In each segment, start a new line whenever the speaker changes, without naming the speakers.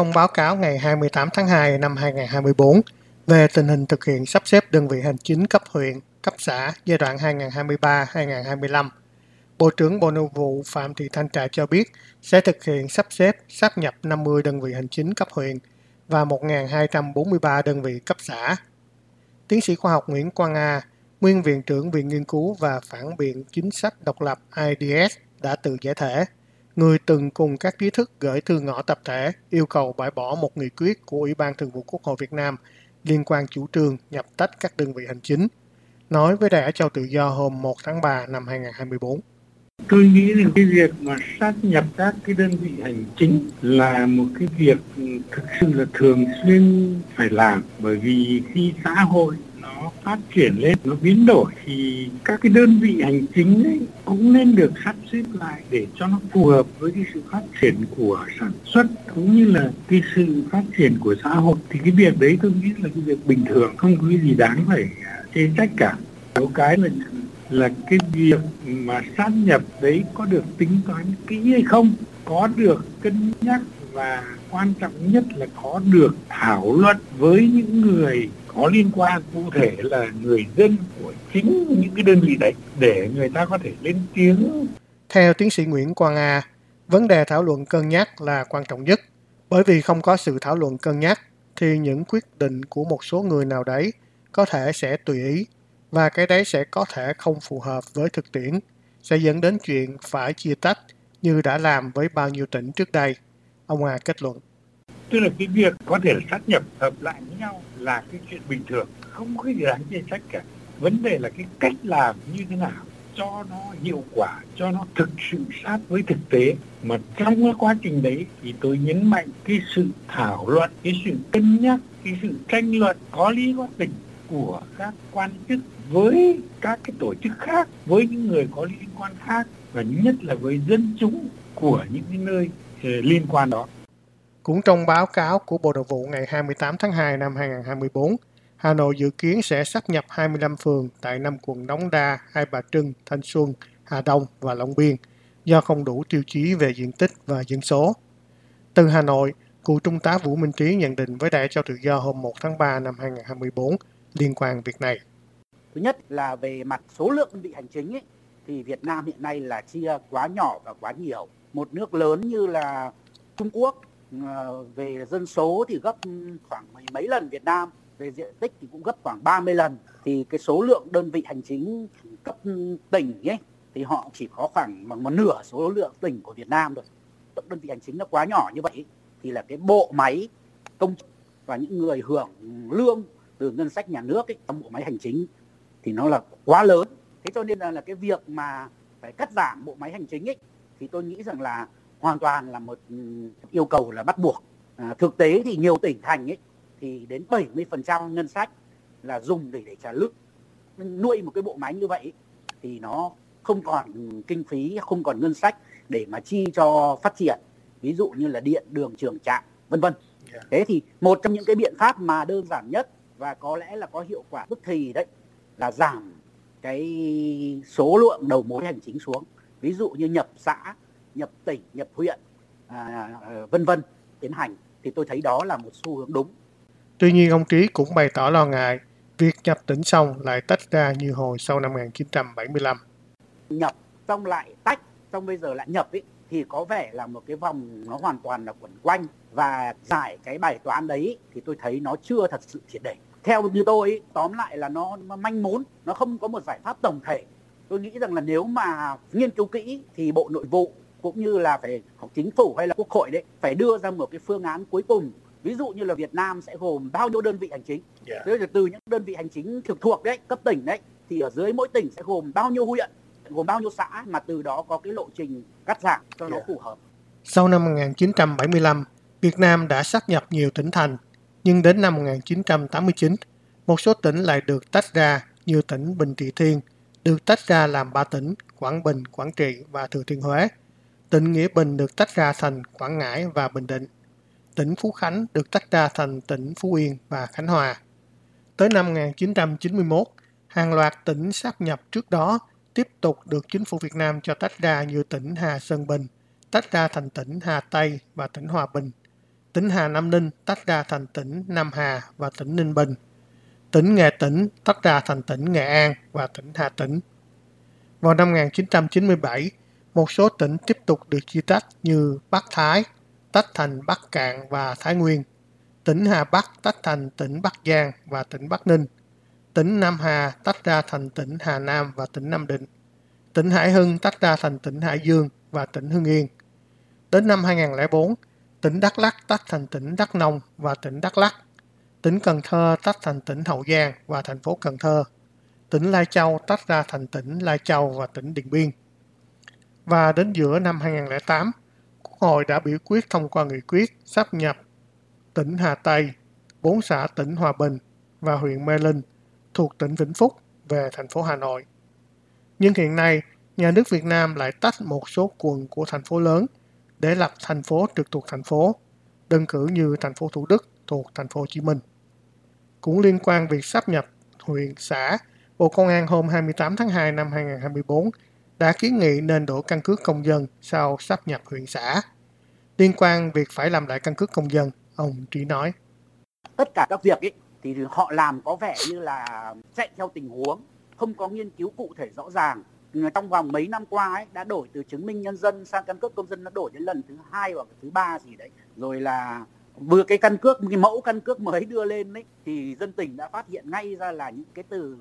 trong báo cáo ngày 28 tháng 2 năm 2024 về tình hình thực hiện sắp xếp đơn vị hành chính cấp huyện, cấp xã giai đoạn 2023-2025. Bộ trưởng Bộ Nội vụ Phạm Thị Thanh Trà cho biết sẽ thực hiện sắp xếp sáp nhập 50 đơn vị hành chính cấp huyện và 1.243 đơn vị cấp xã. Tiến sĩ khoa học Nguyễn Quang A, nguyên viện trưởng Viện Nghiên cứu và Phản biện Chính sách Độc lập IDS đã tự giải thể người từng cùng các trí thức gửi thư ngõ tập thể yêu cầu bãi bỏ một nghị quyết của Ủy ban Thường vụ Quốc hội Việt Nam liên quan chủ trương nhập tách các đơn vị hành chính, nói với Đài Á Châu Tự Do hôm 1 tháng 3 năm 2024.
Tôi nghĩ rằng cái việc mà sát nhập các cái đơn vị hành chính là một cái việc thực sự là thường xuyên phải làm bởi vì khi xã hội phát triển lên, nó biến đổi thì các cái đơn vị hành chính ấy cũng nên được sắp xếp lại để cho nó phù hợp với cái sự phát triển của sản xuất cũng như là cái sự phát triển của xã hội. Thì cái việc đấy tôi nghĩ là cái việc bình thường, không có cái gì đáng phải à, chê trách cả. Có cái là là cái việc mà sát nhập đấy có được tính toán kỹ hay không, có được cân nhắc và quan trọng nhất là có được thảo luận với những người có liên quan cụ thể là người dân của chính những cái đơn vị đấy để người ta có thể lên tiếng.
Theo tiến sĩ Nguyễn Quang A, vấn đề thảo luận cân nhắc là quan trọng nhất bởi vì không có sự thảo luận cân nhắc thì những quyết định của một số người nào đấy có thể sẽ tùy ý và cái đấy sẽ có thể không phù hợp với thực tiễn, sẽ dẫn đến chuyện phải chia tách như đã làm với bao nhiêu tỉnh trước đây. Ông A kết luận
tức là cái việc có thể là sát nhập, hợp lại với nhau là cái chuyện bình thường. Không có gì đáng chê trách cả. Vấn đề là cái cách làm như thế nào cho nó hiệu quả, cho nó thực sự sát với thực tế. Mà trong cái quá trình đấy thì tôi nhấn mạnh cái sự thảo luận, cái sự cân nhắc, cái sự tranh luận có lý có tình của các quan chức với các cái tổ chức khác, với những người có liên quan khác và nhất là với dân chúng của những cái nơi ờ, liên quan đó
cũng trong báo cáo của Bộ Nội vụ ngày 28 tháng 2 năm 2024, Hà Nội dự kiến sẽ sắp nhập 25 phường tại năm quận Đống Đa, Hai Bà Trưng, Thanh Xuân, Hà Đông và Long Biên do không đủ tiêu chí về diện tích và dân số. Từ Hà Nội, cựu Trung tá Vũ Minh Trí nhận định với Đài cho tự do hôm 1 tháng 3 năm 2024 liên quan việc này.
Thứ nhất là về mặt số lượng đơn vị hành chính ấy, thì Việt Nam hiện nay là chia quá nhỏ và quá nhiều. Một nước lớn như là Trung Quốc Ờ, về dân số thì gấp khoảng mấy lần Việt Nam về diện tích thì cũng gấp khoảng 30 lần. Thì cái số lượng đơn vị hành chính cấp tỉnh ấy thì họ chỉ có khoảng bằng một nửa số lượng tỉnh của Việt Nam rồi đơn vị hành chính nó quá nhỏ như vậy thì là cái bộ máy công và những người hưởng lương từ ngân sách nhà nước ấy, trong bộ máy hành chính thì nó là quá lớn. Thế cho nên là, là cái việc mà phải cắt giảm bộ máy hành chính ấy thì tôi nghĩ rằng là hoàn toàn là một ừ, yêu cầu là bắt buộc. À, thực tế thì nhiều tỉnh thành ấy thì đến 70% ngân sách là dùng để để trả lương. Nuôi một cái bộ máy như vậy thì nó không còn kinh phí không còn ngân sách để mà chi cho phát triển. Ví dụ như là điện đường trường trạm vân vân. Thế thì một trong những cái biện pháp mà đơn giản nhất và có lẽ là có hiệu quả tức thì đấy là giảm cái số lượng đầu mối hành chính xuống. Ví dụ như nhập xã nhập tỉnh nhập huyện à, à, vân vân tiến hành thì tôi thấy đó là một xu hướng đúng.
Tuy nhiên ông Trí cũng bày tỏ lo ngại việc nhập tỉnh xong lại tách ra như hồi sau năm 1975
nhập xong lại tách xong bây giờ lại nhập ấy thì có vẻ là một cái vòng nó hoàn toàn là quẩn quanh và giải cái bài toán đấy thì tôi thấy nó chưa thật sự triệt để. Theo như tôi ấy, tóm lại là nó, nó manh mún nó không có một giải pháp tổng thể. Tôi nghĩ rằng là nếu mà nghiên cứu kỹ thì bộ nội vụ cũng như là phải chính phủ hay là quốc hội đấy phải đưa ra một cái phương án cuối cùng ví dụ như là Việt Nam sẽ gồm bao nhiêu đơn vị hành chính yeah. Dạ. từ những đơn vị hành chính trực thuộc đấy cấp tỉnh đấy thì ở dưới mỗi tỉnh sẽ gồm bao nhiêu huyện gồm bao nhiêu xã mà từ đó có cái lộ trình cắt giảm cho yeah. nó phù hợp
sau năm 1975 Việt Nam đã sát nhập nhiều tỉnh thành nhưng đến năm 1989 một số tỉnh lại được tách ra như tỉnh Bình Trị Thiên được tách ra làm ba tỉnh Quảng Bình, Quảng Trị và Thừa Thiên Huế Tỉnh Nghĩa Bình được tách ra thành Quảng Ngãi và Bình Định. Tỉnh Phú Khánh được tách ra thành tỉnh Phú Yên và Khánh Hòa. Tới năm 1991, hàng loạt tỉnh sáp nhập trước đó tiếp tục được chính phủ Việt Nam cho tách ra như tỉnh Hà Sơn Bình, tách ra thành tỉnh Hà Tây và tỉnh Hòa Bình. tỉnh Hà Nam Ninh tách ra thành tỉnh Nam Hà và tỉnh Ninh Bình. Tỉnh Nghệ Tĩnh tách ra thành tỉnh Nghệ An và tỉnh Hà Tĩnh. Vào năm 1997, một số tỉnh tiếp tục được chia tách như Bắc Thái, tách thành Bắc Cạn và Thái Nguyên. Tỉnh Hà Bắc tách thành tỉnh Bắc Giang và tỉnh Bắc Ninh. Tỉnh Nam Hà tách ra thành tỉnh Hà Nam và tỉnh Nam Định. Tỉnh Hải Hưng tách ra thành tỉnh Hải Dương và tỉnh Hưng Yên. Đến năm 2004, tỉnh Đắk Lắk tách thành tỉnh Đắk Nông và tỉnh Đắk Lắk. Tỉnh Cần Thơ tách thành tỉnh Hậu Giang và thành phố Cần Thơ. Tỉnh Lai Châu tách ra thành tỉnh Lai Châu và tỉnh Điện Biên. Và đến giữa năm 2008, Quốc hội đã biểu quyết thông qua nghị quyết sắp nhập tỉnh Hà Tây, bốn xã tỉnh Hòa Bình và huyện Mê Linh thuộc tỉnh Vĩnh Phúc về thành phố Hà Nội. Nhưng hiện nay, nhà nước Việt Nam lại tách một số quận của thành phố lớn để lập thành phố trực thuộc thành phố, đơn cử như thành phố Thủ Đức thuộc thành phố Hồ Chí Minh. Cũng liên quan việc sắp nhập huyện xã, Bộ Công an hôm 28 tháng 2 năm 2024 đã kiến nghị nên đổi căn cước công dân sau sắp nhập huyện xã. Liên quan việc phải làm lại căn cước công dân, ông Trí nói.
Tất cả các việc ấy, thì họ làm có vẻ như là chạy theo tình huống, không có nghiên cứu cụ thể rõ ràng. Trong vòng mấy năm qua ấy, đã đổi từ chứng minh nhân dân sang căn cước công dân nó đổi đến lần thứ hai hoặc thứ ba gì đấy. Rồi là vừa cái căn cước cái mẫu căn cước mới đưa lên ấy thì dân tỉnh đã phát hiện ngay ra là những cái từ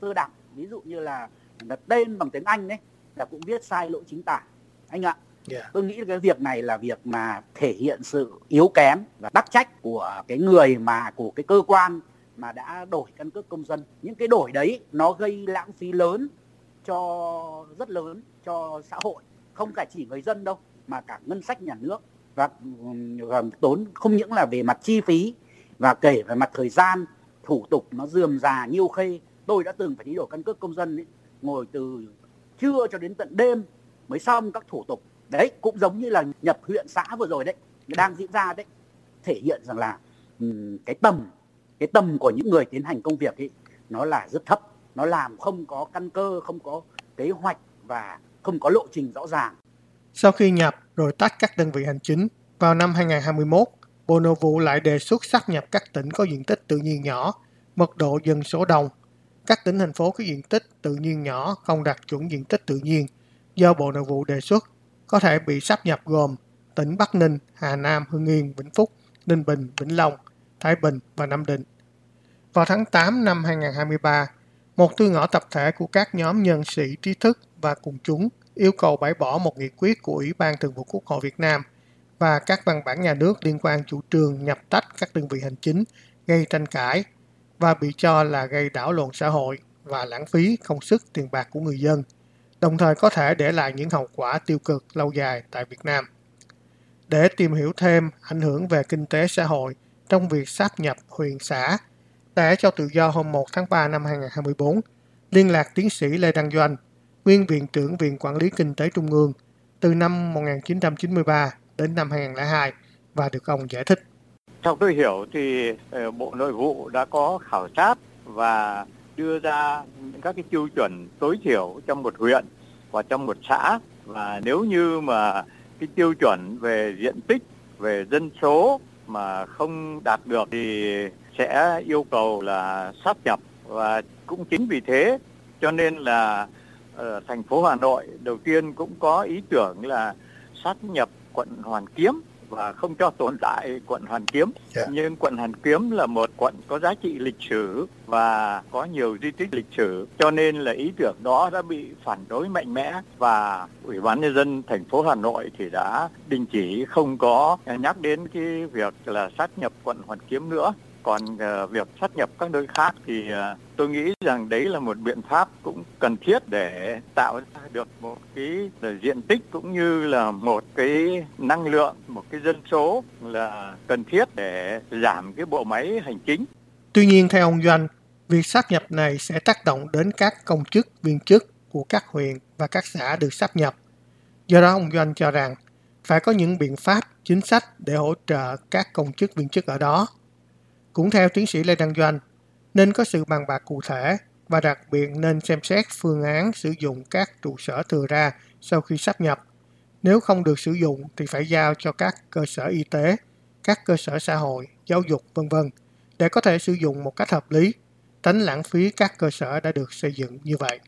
sơ đẳng ví dụ như là đặt tên bằng tiếng Anh đấy là cũng viết sai lỗi chính tả. Anh ạ yeah. tôi nghĩ cái việc này là việc mà thể hiện sự yếu kém và đắc trách của cái người mà của cái cơ quan mà đã đổi căn cước công dân. Những cái đổi đấy nó gây lãng phí lớn cho rất lớn cho xã hội. Không cả chỉ người dân đâu mà cả ngân sách nhà nước. Và, và tốn không những là về mặt chi phí và kể về mặt thời gian thủ tục nó dườm già nhiêu khê. Tôi đã từng phải đi đổi căn cước công dân ấy, ngồi từ trưa cho đến tận đêm mới xong các thủ tục. Đấy cũng giống như là nhập huyện xã vừa rồi đấy đang diễn ra đấy thể hiện rằng là ừ, cái tầm cái tầm của những người tiến hành công việc ấy nó là rất thấp. Nó làm không có căn cơ không có kế hoạch và không có lộ trình rõ ràng.
Sau khi nhập rồi tách các đơn vị hành chính vào năm 2021 Bộ Nội vụ lại đề xuất sắp nhập các tỉnh có diện tích tự nhiên nhỏ, mật độ dân số đông các tỉnh thành phố có diện tích tự nhiên nhỏ không đạt chuẩn diện tích tự nhiên do Bộ Nội vụ đề xuất có thể bị sắp nhập gồm tỉnh Bắc Ninh, Hà Nam, Hưng Yên, Vĩnh Phúc, Ninh Bình, Vĩnh Long, Thái Bình và Nam Định. Vào tháng 8 năm 2023, một thư ngõ tập thể của các nhóm nhân sĩ trí thức và cùng chúng yêu cầu bãi bỏ một nghị quyết của Ủy ban Thường vụ Quốc hội Việt Nam và các văn bản nhà nước liên quan chủ trương nhập tách các đơn vị hành chính gây tranh cãi và bị cho là gây đảo lộn xã hội và lãng phí công sức tiền bạc của người dân, đồng thời có thể để lại những hậu quả tiêu cực lâu dài tại Việt Nam. Để tìm hiểu thêm ảnh hưởng về kinh tế xã hội trong việc sáp nhập huyện xã, đã cho tự do hôm 1 tháng 3 năm 2024, liên lạc tiến sĩ Lê Đăng Doanh, nguyên viện trưởng Viện Quản lý Kinh tế Trung ương từ năm 1993 đến năm 2002 và được ông giải thích.
Theo tôi hiểu thì ờ, Bộ Nội vụ đã có khảo sát và đưa ra các cái tiêu chuẩn tối thiểu trong một huyện và trong một xã. Và nếu như mà cái tiêu chuẩn về diện tích, về dân số mà không đạt được thì sẽ yêu cầu là sắp nhập. Và cũng chính vì thế cho nên là ở thành phố Hà Nội đầu tiên cũng có ý tưởng là sát nhập quận Hoàn Kiếm và không cho tồn tại quận Hoàn Kiếm. Yeah. Dạ. Nhưng quận Hoàn Kiếm là một quận có giá trị lịch sử và có nhiều di tích lịch sử, cho nên là ý tưởng đó đã bị phản đối mạnh mẽ và Ủy ban nhân dân thành phố Hà Nội thì đã đình chỉ không có nhắc đến cái việc là sát nhập quận Hoàn Kiếm nữa còn uh, việc sát nhập các nơi khác thì uh, tôi nghĩ rằng đấy là một biện pháp cũng cần thiết để tạo ra được một cái ờ, diện tích cũng như là một cái năng lượng, một cái dân số là cần thiết để giảm cái bộ máy hành chính.
Tuy nhiên theo ông Doanh, việc sát nhập này sẽ tác động đến các công chức, viên chức của các huyện và các xã được sát nhập. Do đó ông Doanh cho rằng phải có những biện pháp, chính sách để hỗ trợ các công chức viên chức ở đó cũng theo tiến sĩ Lê Đăng Doanh, nên có sự bàn bạc cụ thể và đặc biệt nên xem xét phương án sử dụng các trụ sở thừa ra sau khi sắp nhập. Nếu không được sử dụng thì phải giao cho các cơ sở y tế các cơ sở xã hội, giáo dục vân vân để có thể sử dụng một cách hợp lý, tránh lãng phí các cơ sở đã được xây dựng như vậy.